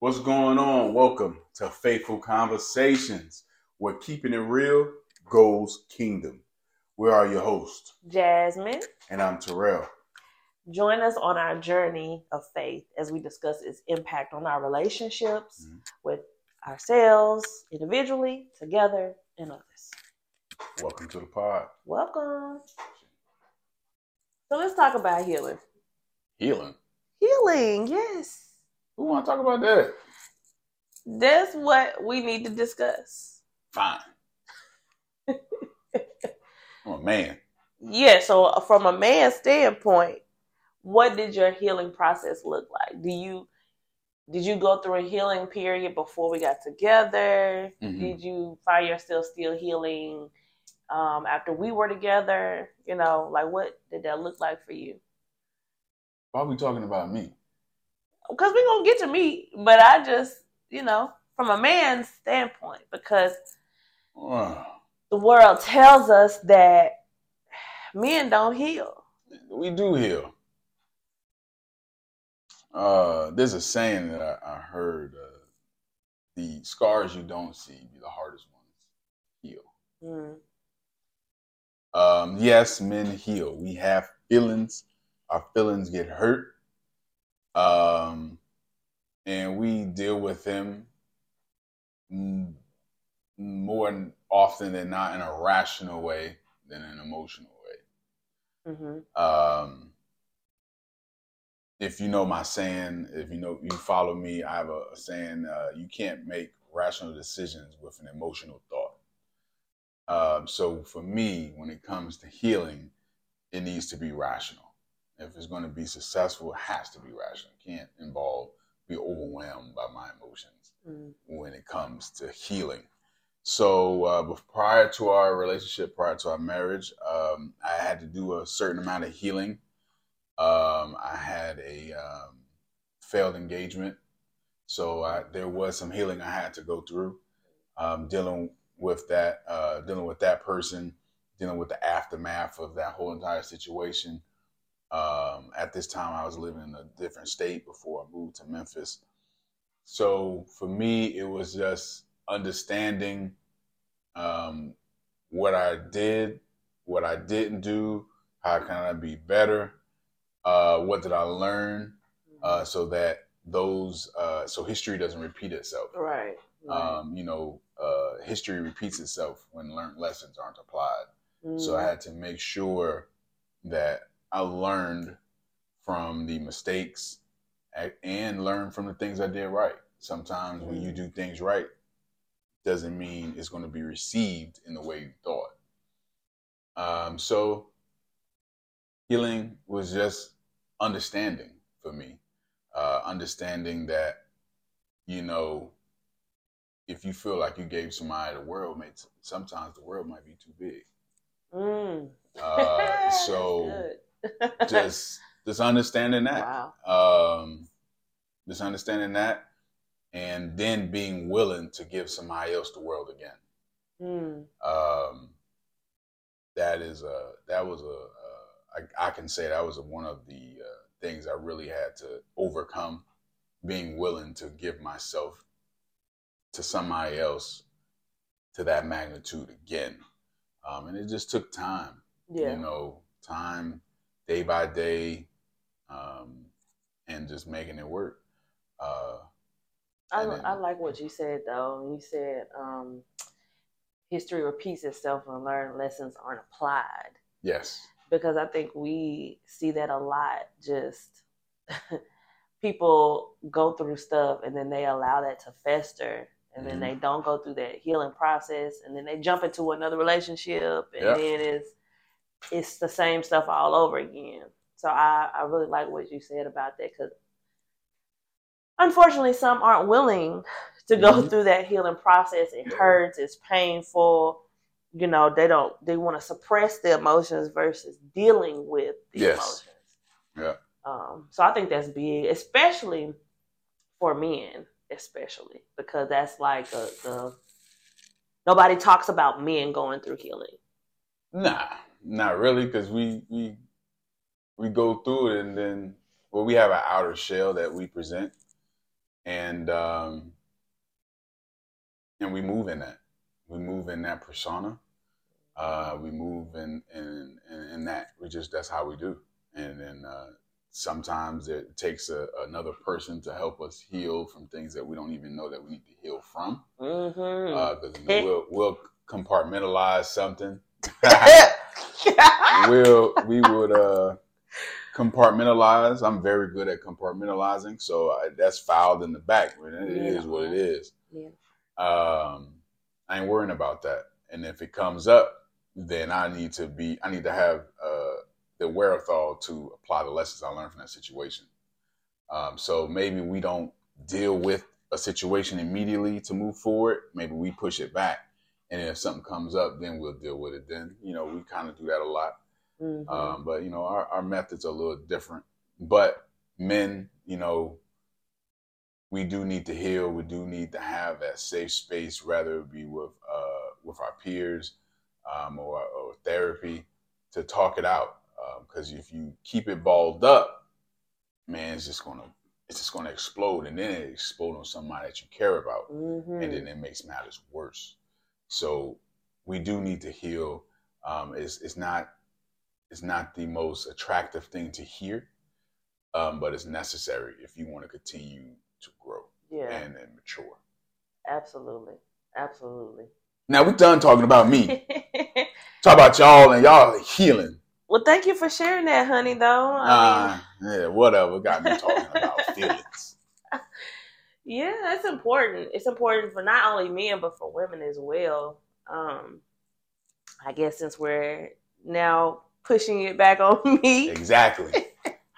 What's going on? Welcome to Faithful Conversations, where keeping it real goes kingdom. We are your hosts, Jasmine. and I'm Terrell. Join us on our journey of faith as we discuss its impact on our relationships Mhm. with ourselves, individually, together, and others. Welcome to the pod. Welcome. So let's talk about healing. Healing. Healing, yes. Who want to talk about that? That's what we need to discuss. Fine. I'm a man. Yeah, so from a man's standpoint, what did your healing process look like? Do you did you go through a healing period before we got together? Mhm. Did you find yourself still healing um, after we were together? You know, like what did that look like for you? Why are we talking about me? Because we're gonna get to me, but I just, you know, from a man's standpoint, because Uh, the world tells us that men don't heal. we do heal. Uh, there's a saying that I, I heard: uh, "The scars you don't see be the hardest ones to heal." Mm. Um, yes, men heal. We have feelings. Our feelings get hurt. Um, and we deal with them more often than not in a rational way than an emotional way. hmm Um, if you know my saying, if you know you follow me, I have a, a saying: uh, you can't make rational decisions with an emotional thought. Um, so for me, when it comes to healing, it needs to be rational. If it's going to be successful, it has to be rational. It can't involve be overwhelmed by my emotions Mm. when it comes to healing. So uh, prior to our relationship, prior to our marriage, um, I had to do a certain amount of healing. Um, I had a um, failed engagement, so I, there was some healing I had to go through, um, dealing with that, uh, dealing with that person, dealing with the aftermath of that whole entire situation. Um, at this time, I was living in a different state before I moved to Memphis. So for me, it was just understanding um, what I did, what I didn't do, how can I be better, uh, what did I learn, uh, so that those uh, so history doesn't repeat itself. Right. right. Um, you know, uh, history repeats itself when learned lessons aren't applied. So I Mm. had to make sure that I learned from the mistakes and learn from the things I did right. Sometimes when you do things right, doesn't mean it's going to be received in the way you thought. Um, so healing was just understanding for me, uh, understanding that you know if you feel like you gave somebody the world, may sometimes the world might be too big. Mm. Uh, so just just understanding that, wow. um, just understanding that, and then being willing to give somebody else the world again. Mm. Um, that is a that was a uh, I, I can say that was a, one of the uh, things I really had to overcome, being willing to give myself to somebody else to that magnitude again, um, and it just took time Yeah. you know, time day by day, um, and just making it work. Uh, I, then- I like what you said though. You said um, history repeats itself and learned lessons aren't applied yes, because I think we see that a lot. Just people go through stuff and then they allow that to fester. And then Mhm. they don't go through that healing process, and then they jump into another relationship, and Yeah. then it's it's the same stuff all over again. So I, I really like what you said about that because unfortunately some aren't willing to go Mhm. through that healing process. It hurts, it's painful. You know, they don't they want to suppress the emotions versus dealing with the Yes. emotions. Yeah. Um, so I think that's big, especially for men, especially because that's like a, the nobody talks about men going through healing. nah, not really, because we we we go through it and then well, we have an outer shell that we present, and um, and we move in that. We move in that persona. Uh, we move in, in in in that. We just that's how we do. And then uh, sometimes it takes a, another person to help us heal from things that we don't even know that we need to heal from. Because Mm-hmm. uh, we'll, we'll compartmentalize something. we'll we would uh compartmentalize. I'm very good at compartmentalizing, so I, that's filed in the back. It is what it is. Yeah. Um, I ain't worrying about that. And if it comes up, then I need to be. I need to have uh, the wherewithal to apply the lessons I learned from that situation. Um, so maybe we don't deal with a situation immediately to move forward. Maybe we push it back, and if something comes up, then we'll deal with it. Then you know we kind of do that a lot. Mhm. Um, but you know, our, our methods are a little different. But men, you know, we do need to heal. We do need to have that safe space, whether it be with uh, with our peers um, or, or therapy, to talk it out. Because if you keep it balled up, man, it's just gonna it's just gonna explode, and then it explode on somebody that you care about Mhm. and then it makes matters worse. So we do need to heal. Um, it's, it's not it's not the most attractive thing to hear, um, but it's necessary if you want to continue to grow yeah, and, and mature. absolutely, absolutely. Now we're done talking about me. Talk about y'all and y'all healing. Well, thank you for sharing that, honey. Though, I mean, Uh, yeah, whatever. Got me talking about feelings. yeah, it's important. It's important for not only men but for women as well. Um, I guess since we're now pushing it back on me, Exactly.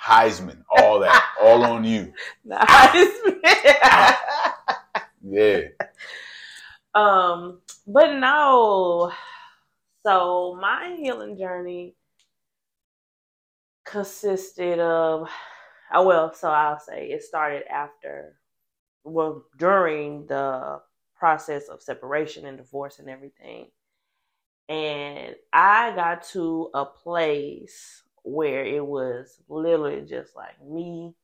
Heisman, all that, all on you. Nice. Yeah. um, but no. So my healing journey consisted of, oh well, so I'll say it started after, well, during the process of separation and divorce and everything. And I got to a place where it was literally just like me,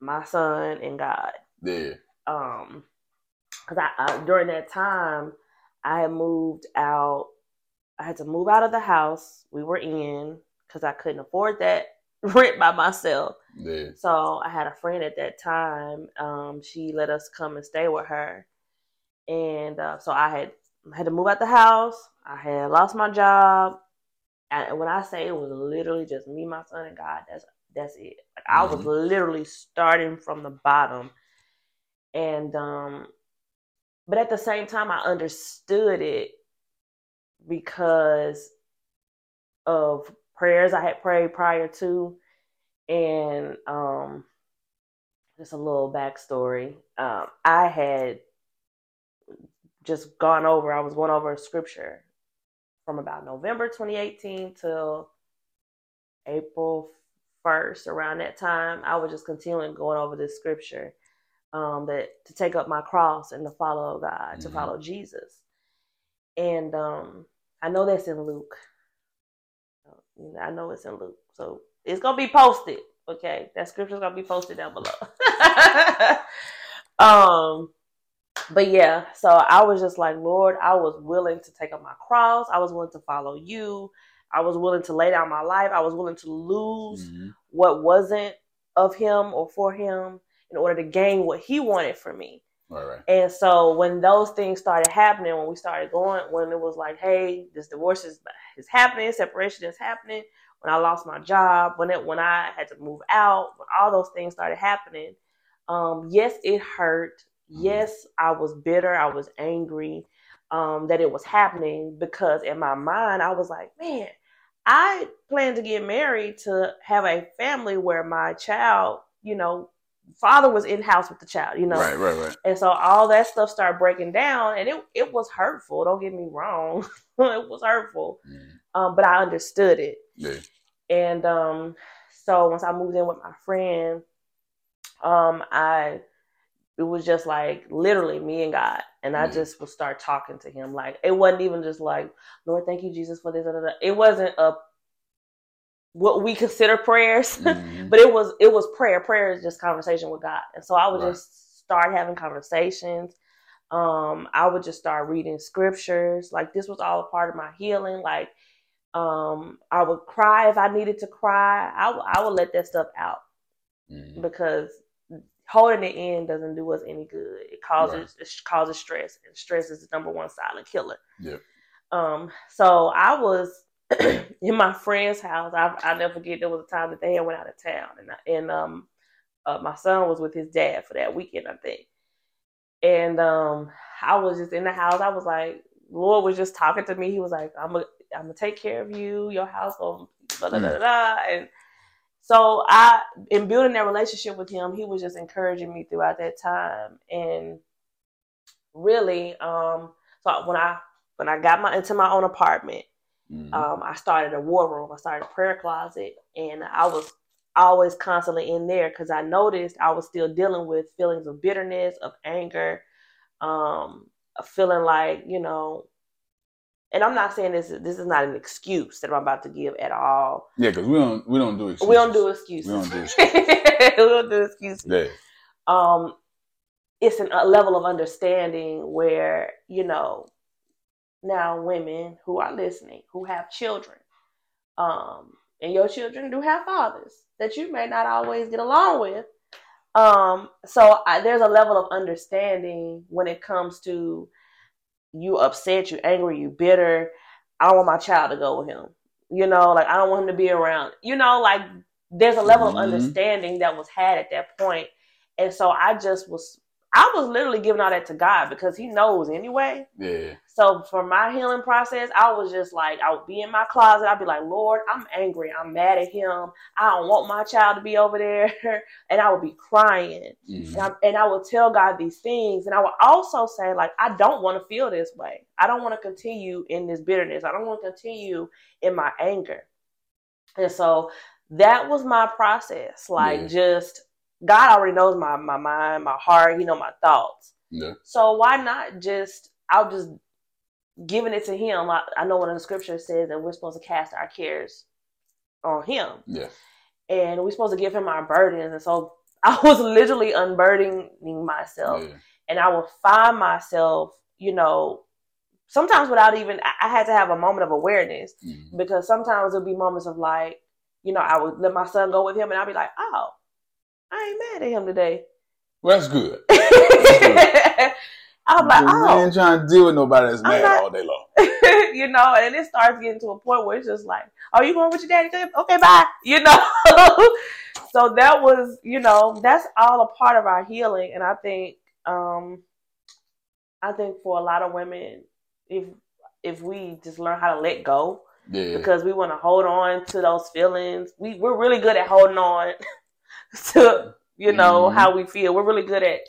my son, and God Yeah. um because I, I during that time I had moved out. I had to move out of the house we were in because I couldn't afford that rent by myself. Yeah. So I had a friend at that time. Um, she let us come and stay with her, and uh, so I had had to move out the house. I had lost my job, and when I say it was literally just me, my son, and God, that's that's it. Like I was Mhm. literally starting from the bottom, and um, but at the same time, I understood it because of prayers I had prayed prior to, and um, just a little backstory. Um, I had just gone over. I was going over a scripture from about November 2018 till April 1st. Around that time, I was just continuing going over this scripture um, that to take up my cross and to follow God, to Mhm. follow Jesus. And um, I know that's in Luke. I know it's in Luke. So it's gonna be posted. Okay. That scripture's gonna be posted down below. um but yeah, so I was just like, Lord, I was willing to take up my cross. I was willing to follow you. I was willing to lay down my life. I was willing to lose Mhm. what wasn't of him or for him in order to gain what he wanted for me. All right. And so when those things started happening, when we started going, when it was like, hey, this divorce is, is happening, separation is happening, when I lost my job, when it when I had to move out, when all those things started happening, um, yes, it hurt. Yes, I was bitter. I was angry um, that it was happening because in my mind I was like, man, I plan to get married to have a family where my child, you know, father was in house with the child, you know. Right, right, right. And so all that stuff started breaking down, and it it was hurtful. Don't get me wrong, it was hurtful, Mhm. um, but I understood it. Yeah. And um, so once I moved in with my friend, um, I it was just like literally me and God. And I Yeah. just would start talking to him. Like it wasn't even just like, Lord, thank you, Jesus, for this. da, da, da." It wasn't a what we consider prayers, Mhm. but it was it was prayer. Prayer is just conversation with God. And so I would Right. just start having conversations. Um, I would just start reading scriptures. Like this was all a part of my healing. Like um, I would cry if I needed to cry. I would- I would let that stuff out Mhm. because holding it in doesn't do us any good. It causes it causes stress, and stress is the number one silent killer. Yeah. Um. So I was in my friend's house. I I never forget. There was a time that they had went out of town, and I- and um, uh, my son was with his dad for that weekend, I think. And um, I was just in the house. I was like, Lord was just talking to me. He was like, I'm gonna I'm gonna take care of you. Your house blah, blah, blah, blah, blah. and so I, in building that relationship with him, he was just encouraging me throughout that time, and really, um, so when I when I got my into my own apartment, Mhm. um, I started a war room. I started a prayer closet, and I was always constantly in there because I noticed I was still dealing with feelings of bitterness, of anger, um, of feeling like you know. And I'm not saying this. This is not an excuse that I'm about to give at all. yeah, because we don't we don't do excuses. We don't do excuses. We don't do we don't do excuses. Yeah. Um, it's an, a level of understanding where you know now women who are listening who have children, um, and your children do have fathers that you may not always get along with. Um, so I, there's a level of understanding when it comes to you upset, you angry, you bitter. I don't want my child to go with him. You know, like I don't want him to be around. You know, like there's a level Mhm. of understanding that was had at that. And so I just was I was literally giving all that to God because he knows anyway. Yeah. So for my healing process, I was just like, I would be in my closet. I'd be like, Lord, I'm angry. I'm mad at him. I don't want my child to be over there. And I would be crying. Mhm. And I, and I would tell God these things. And I would also say, like, I don't want to feel this way. I don't want to continue in this bitterness. I don't want to continue in my anger. And so that was my process. Like, Yeah. just God already knows my, my mind, my heart. He know my thoughts. Yeah. So why not just, I'll just giving it to Him. I, I know one of the scriptures says that we're supposed to cast our cares on Him Yeah. and we're supposed to give him our burdens. And so I was literally unburdening myself, Yeah. and I would find myself, you know, sometimes without even, I- had to have a moment of awareness Mhm. because sometimes there'll be moments of like, you know, I would let my son go with him, and I'd be like, oh, I ain't mad at him today. Well, that's good. I'm like, oh, ain't trying to deal with nobody that's mad not- all day long. you know, and it starts getting to a point where it's just like, "Are you going with your daddy? Okay, bye." You know. so that was, you know, that's all a part of our healing, and I think, um, I think for a lot of women, if if we just learn how to let go, Yeah. because we want to hold on to those feelings, we we're really good at holding on to, you know, Mhm. how we feel. We're really good at.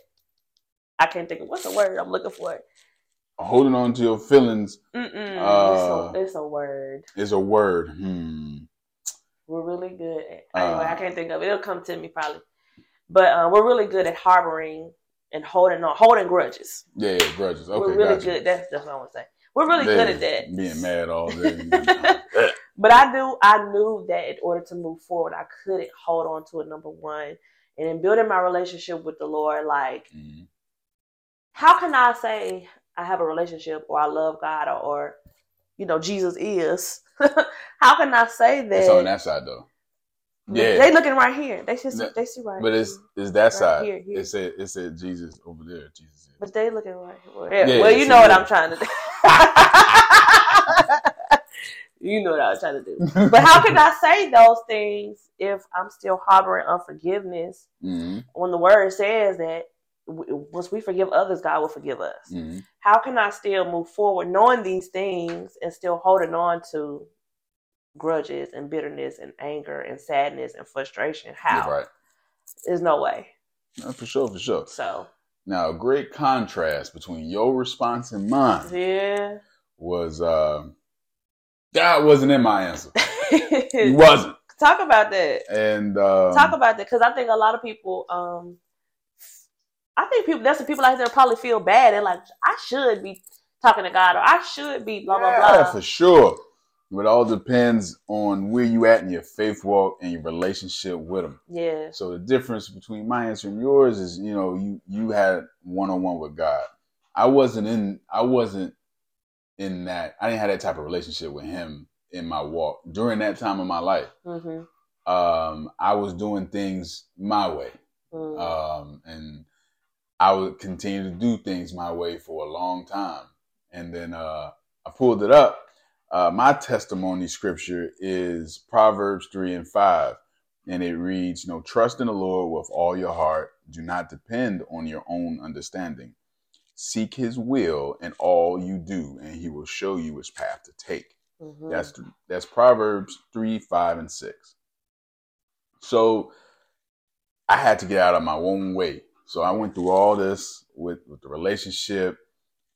I can't think of what's the word I'm looking for. Holding on to your feelings Mm-mm, Uh, it's, a, it's a word. It's a word. Hmm. We're really good at. Uh. Anyway, I can't think of it. It'll come to me probably. But uh, we're really good at harboring and holding on, holding grudges. Yeah, yeah, grudges. Okay, we're really gotcha. good. That's that's what I want to say. We're really Yeah, good at that. Being mad all day. But I knew I knew that in order to move forward, I couldn't hold on to it. Number one, and in building my relationship with the Lord, like Mhm. how can I say I have a relationship or I love God or, or you know Jesus is? how can I say that? It's on that side though. Yeah. They looking right here. They see, No, they see right. But it's it's that Right side. here, here. It said it said Jesus over there. Jesus is. But they looking right here. Well, yeah, well, you know what. I'm trying to do. you know what I was trying to do. But how can I say those things if I'm still harboring unforgiveness hmm when the word says that w- once we forgive others, God will forgive us? hmm How can I still move forward knowing these things and still holding on to grudges and bitterness and anger and sadness and frustration? How? right. There's no way. No, for sure, for sure. So, Now, a great contrast between your response and mine yeah. was uh, God wasn't in my answer. He wasn't. Talk about that. And um, Talk about that because I think a lot of people, um, I think people that's the people out there probably feel bad. They're like, I should be talking to God or I should be blah blah Yeah, blah. for sure. But it all depends on where you at in your faith walk and your relationship with Him. Yeah. So the difference between my answer and yours is, you know, you you had one on one with God. I wasn't in. I wasn't in that. I didn't have that type of relationship with Him in my walk during that time of my life. Mm-hmm. Um, I was doing things my way, Mm-hmm. um, and I would continue to do things my way for a long time. And then uh, I pulled it up. Uh, my testimony scripture is Proverbs 3 and 5. And it reads, you know, trust in the Lord with all your heart. Do not depend on your own understanding. Seek his will in all you do, and he will show you which path to take. Mhm. That's that's Proverbs three, five, and six. So I had to get out of my own way. So I went through all this with with the relationship,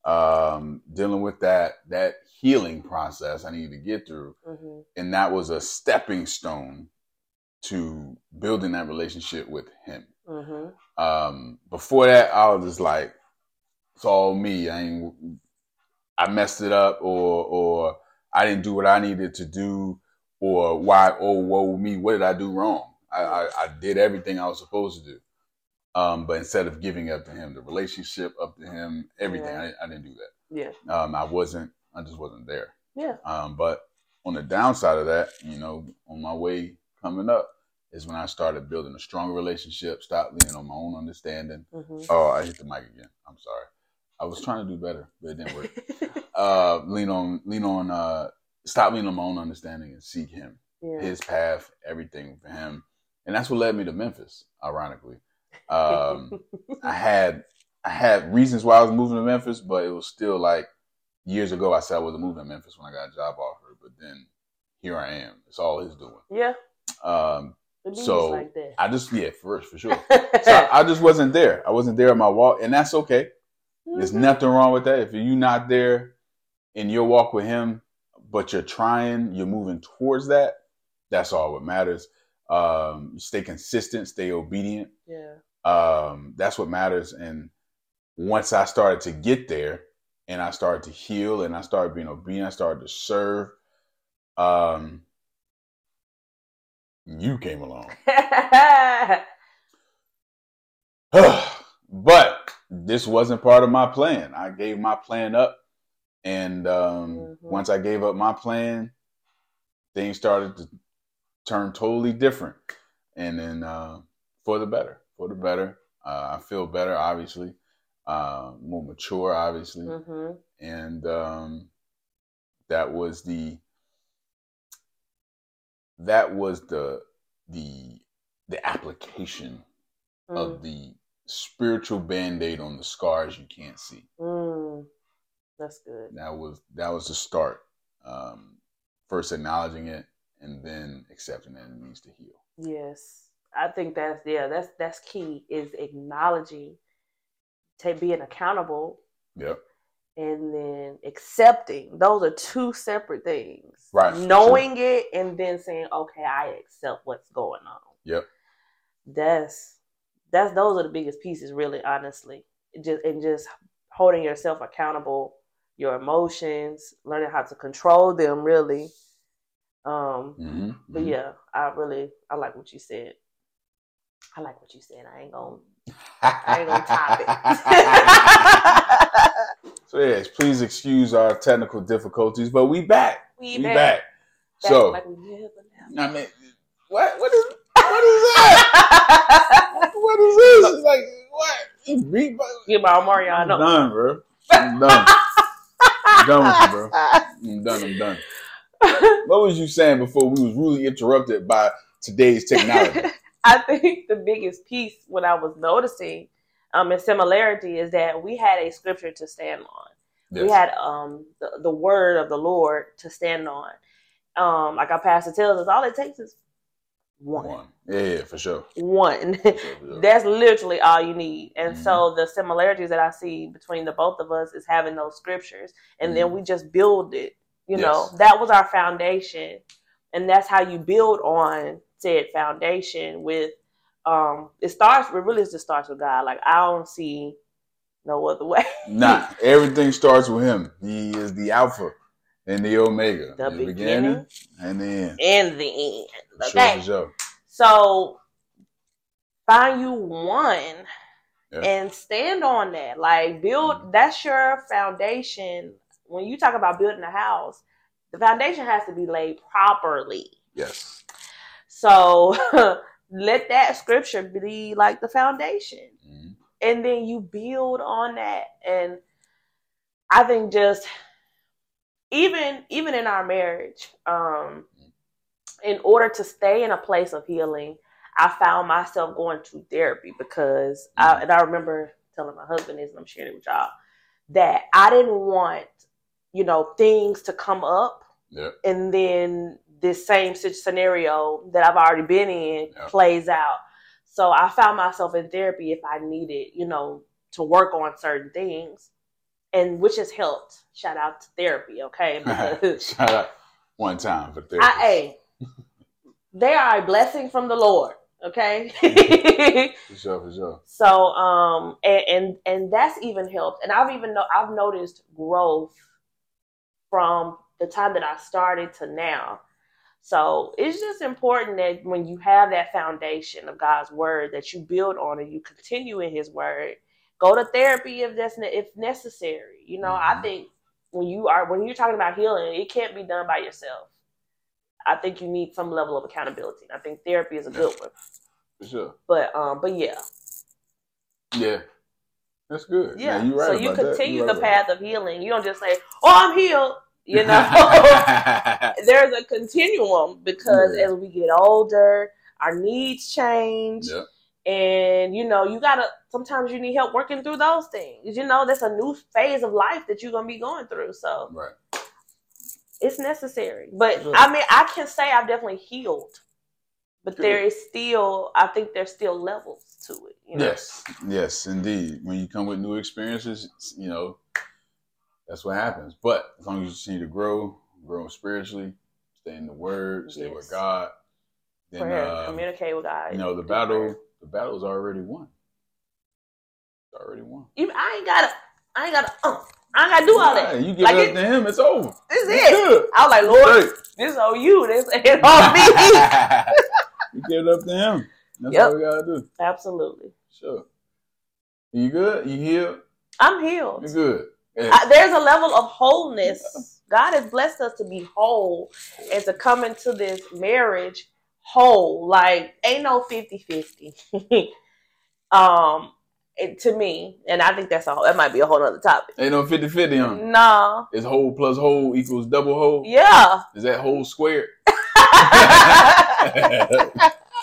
um, dealing with that that healing process I needed to get through, Mhm. and that was a stepping stone to building that relationship with him. Mhm. Um, before that, I was just like, it's all me. I ain't, I messed it up, or or I didn't do what I needed to do, or why? Oh, woe me! What did I do wrong? I, I, I did everything I was supposed to do. Um, but instead of giving up to him, the relationship up to him, everything, Yeah. I, I didn't do that. Yeah. Um, I wasn't. I just wasn't there. Yeah. Um, but on the downside of that, you know, on my way coming up is when I started building a stronger relationship, stopped leaning on my own understanding. Mhm. Oh, I hit the mic again. I'm sorry. I was trying to do better, but it didn't work. uh, lean on, lean on, uh, stop leaning on my own understanding and seek Him, yeah. His path, everything for Him, and that's what led me to Memphis. Ironically, um, I had I had reasons why I was moving to Memphis, but it was still like years ago. I said I wasn't moving to Memphis when I got a job offer, but then here I am. It's all His doing. yeah. Um, So, like. I just yeah, for for sure. So I, I just wasn't there. I wasn't there in my walk, and that's okay. There's Mhm. nothing wrong with that. If you're not there in your walk with him, but you're trying, you're moving towards that, that's all what matters. Um, stay consistent, stay obedient. Yeah. Um, that's what matters. And once I started to get there and I started to heal and I started being obedient, I started to serve, um, you came along. this wasn't part of my plan. I gave my plan up, and um, Mhm. once I gave up my plan, things started to turn totally different, and then uh, for the better. For the better. Uh, I feel better, obviously, uh, more mature, obviously, hmm and um, that was the that was the the the application of the spiritual band-aid on the scars you can't see Mm. That's good. that was that was the start um first acknowledging it and then accepting that it needs to heal Yes. I think that's yeah, that's that's key is acknowledging, take being accountable yep and then accepting. Those are two separate things. Right, Knowing it and then saying, Okay, I accept what's going on. yep That's that's those are the biggest pieces really, honestly. Just and just holding yourself accountable, your emotions, learning how to control them really. Um hmm But yeah, I really I like what you said. I like what you said. I ain't gonna I ain't gonna top it. so yes please excuse our technical difficulties but we back we we back. back, so like we never left. i mean what what is what is that what is this It's like what You beat by- Get my I'm done, bro. I'm done. I'm done with you, bro. I'm done. I'm done. What was you saying before we was rudely interrupted by today's technology? I think the biggest piece what I was noticing um in similarity is that we had a scripture to stand on. We had um the, the word of the Lord to stand on. Um like our pastor tells us all it takes is one. One. Yeah, yeah, for sure. One. For sure, for sure. That's literally all you need. And Mhm. so the similarities that I see between the both of us is having those scriptures and then Mhm. we just build it. You know, that was our foundation. And that's how you build on said foundation with um, it starts. It really just starts with God. Like I don't see no other way. Nah, everything starts with Him. He is the Alpha and the Omega, The beginning and the end. In the end, okay. Sure. So find you one Yeah. and stand on that. Like build that's your foundation. When you talk about building a house, the foundation has to be laid properly. Yes. So let that scripture be like the foundation. Mhm. And then you build on that. And I think just even even in our marriage, um, in order to stay in a place of healing, I found myself going to therapy because I, and I remember telling my husband this, and I'm sharing it with y'all, that I didn't want, you know, things to come up Yep. and then this same scenario that I've already been in Yeah. plays out. So I found myself in therapy if I needed, you know, to work on certain things, and which has helped. Shout out to therapy, okay? Shout out one time for therapy. I, hey, they are a blessing from the Lord, okay? For sure, for sure. so, um, and, and and that's even helped, and I've even know I've noticed growth from the time that I started to now. So it's just important that when you have that foundation of God's word that you build on and you continue in His word, go to therapy if that's ne- if necessary. You know, I Mhm. think when you are when you're talking about healing, it can't be done by yourself. I think you need some level of accountability. I think therapy is a good one, For sure. but um, but yeah, Yeah. That's good. yeah. You right so you continue the path of healing. You don't just say, "Oh, I'm healed." You know, there's a continuum because Yeah. as we get older, our needs change. Yep. And you know, you gotta sometimes you need help working through those things. You know, that's a new phase of life that you're gonna be going through. So Right. it's necessary. But Sure. I mean, I can say I've definitely healed. But Good. there is still I think there's still levels to it. You know? Yes. Yes, indeed. When you come with new experiences, you know, that's what happens. But as long as you continue to grow, grow spiritually, stay in the Word, stay with God, then Prayer, uh, communicate with God. you know the battle. The battle's already won. It's already won. Even, I ain't gotta I ain't gotta uh, I ain't gotta do all that. Right, You give Like it up it- to Him, it's over. This It's it. good. I was like, Lord, Straight. this on you. This ain't on me. you give it up to him. That's Yep. all we gotta do. Absolutely. Sure. You good? You healed? I'm healed. You good? Yeah. I, there's a level of wholeness. God has blessed us to be whole and to come into this marriage whole. Like, ain't no 50 50. um, it, to me, and I think that's a that might be a whole other topic. Ain't no 50 50 on it. No. Is whole plus whole equals double whole? Yeah. Is that whole squared? Is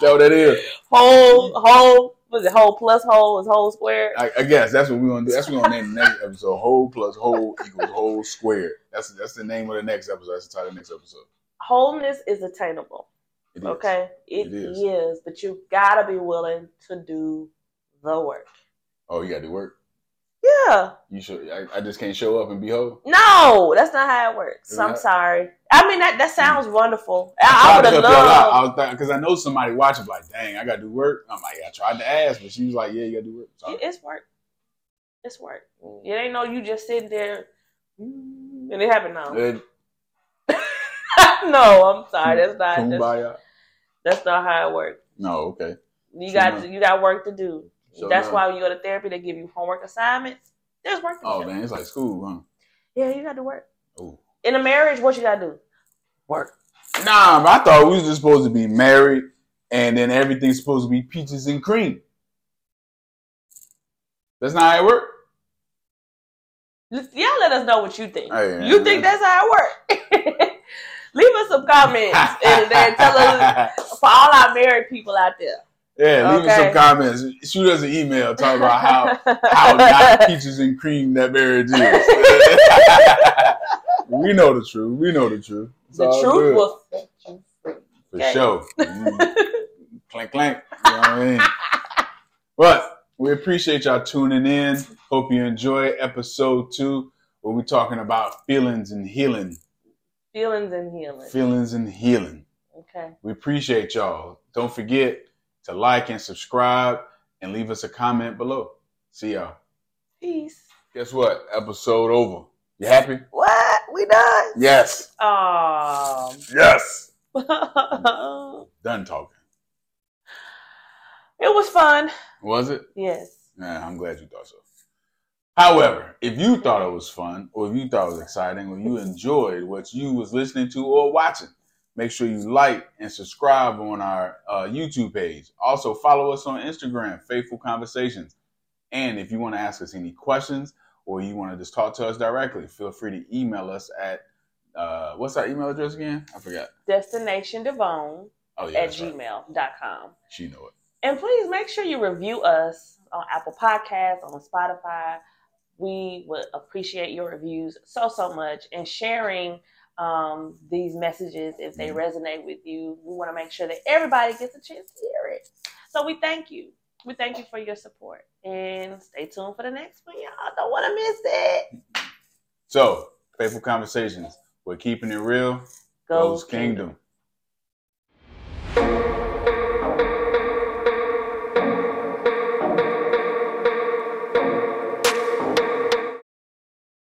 that what that is? whole, whole, was it whole plus whole is whole square? I, I guess that's what we're gonna do. That's what we're gonna name the next episode. Whole plus whole equals whole squared. That's that's the name of the next episode. That's the title of the next episode. Wholeness is attainable. It is. Okay, it, It is. is. but you gotta be willing to do the work. Oh, you gotta do work. Yeah, You should. I, I just can't show up and be whole. no, that's not how it works. Is I'm that- sorry. I mean, that that sounds wonderful. I, I I would have help y'all out. loved. I because I know somebody watching, like, dang, I gotta do work. I'm like, I tried to ask, but she was like, yeah, you gotta do work. So, It's work. It's work. It ain't no you just sitting there mm, and it happened now. eh, no, I'm sorry. That's not. That's, kumbaya. that's not how it works. No, okay. You got you got work to do. Sure that's enough. why when you go to therapy, they give you homework assignments. There's work Oh man, it's like school, huh? Yeah, you got to work. Oh. In a marriage, what you got to do? Work. Nah, I thought we was just supposed to be married, and then everything's supposed to be peaches and cream. That's not how it works. Y'all let us know what you think. Hey, you man. think that's how it works? Leave us some comments and, and tell us for all our married people out there. Yeah, leave us some comments. Shoot us an email. Talk about how how not peaches and cream that marriage is. we know the truth. We know the truth. It's the truth good. will set you free. for okay. sure. Mm. clank clank. You know what I mean? But we appreciate y'all tuning in. Hope you enjoy episode two, where we're talking about feelings and healing. Feelings and healing. Feelings and healing. Okay. We appreciate y'all. Don't forget to like and subscribe and leave us a comment below. See y'all. Peace. Guess what? Episode over. You happy? What? We done? Yes. Um. Yes. Done talking. It was fun. Was it? Yes. Yeah, I'm glad you thought so. However, if you thought it was fun, or if you thought it was exciting, or you enjoyed what you was listening to or watching, make sure you like and subscribe on our uh, YouTube page. Also, follow us on Instagram, Faithful Conversations. And if you want to ask us any questions or you want to just talk to us directly, feel free to email us at uh, what's our email address again? I forgot. Destination Devone Oh yeah, at that's right. gmail.com. She know it. And please make sure you review us on Apple Podcasts, on Spotify. We would appreciate your reviews so, so much and sharing um, these messages if they Mhm. resonate with you. We want to make sure that everybody gets a chance to hear it. So we thank you. We thank you for your support. And stay tuned for the next one. Y'all don't want to miss it. So, Faithful Conversations. We're keeping it real. Ghost Ghost Kingdom.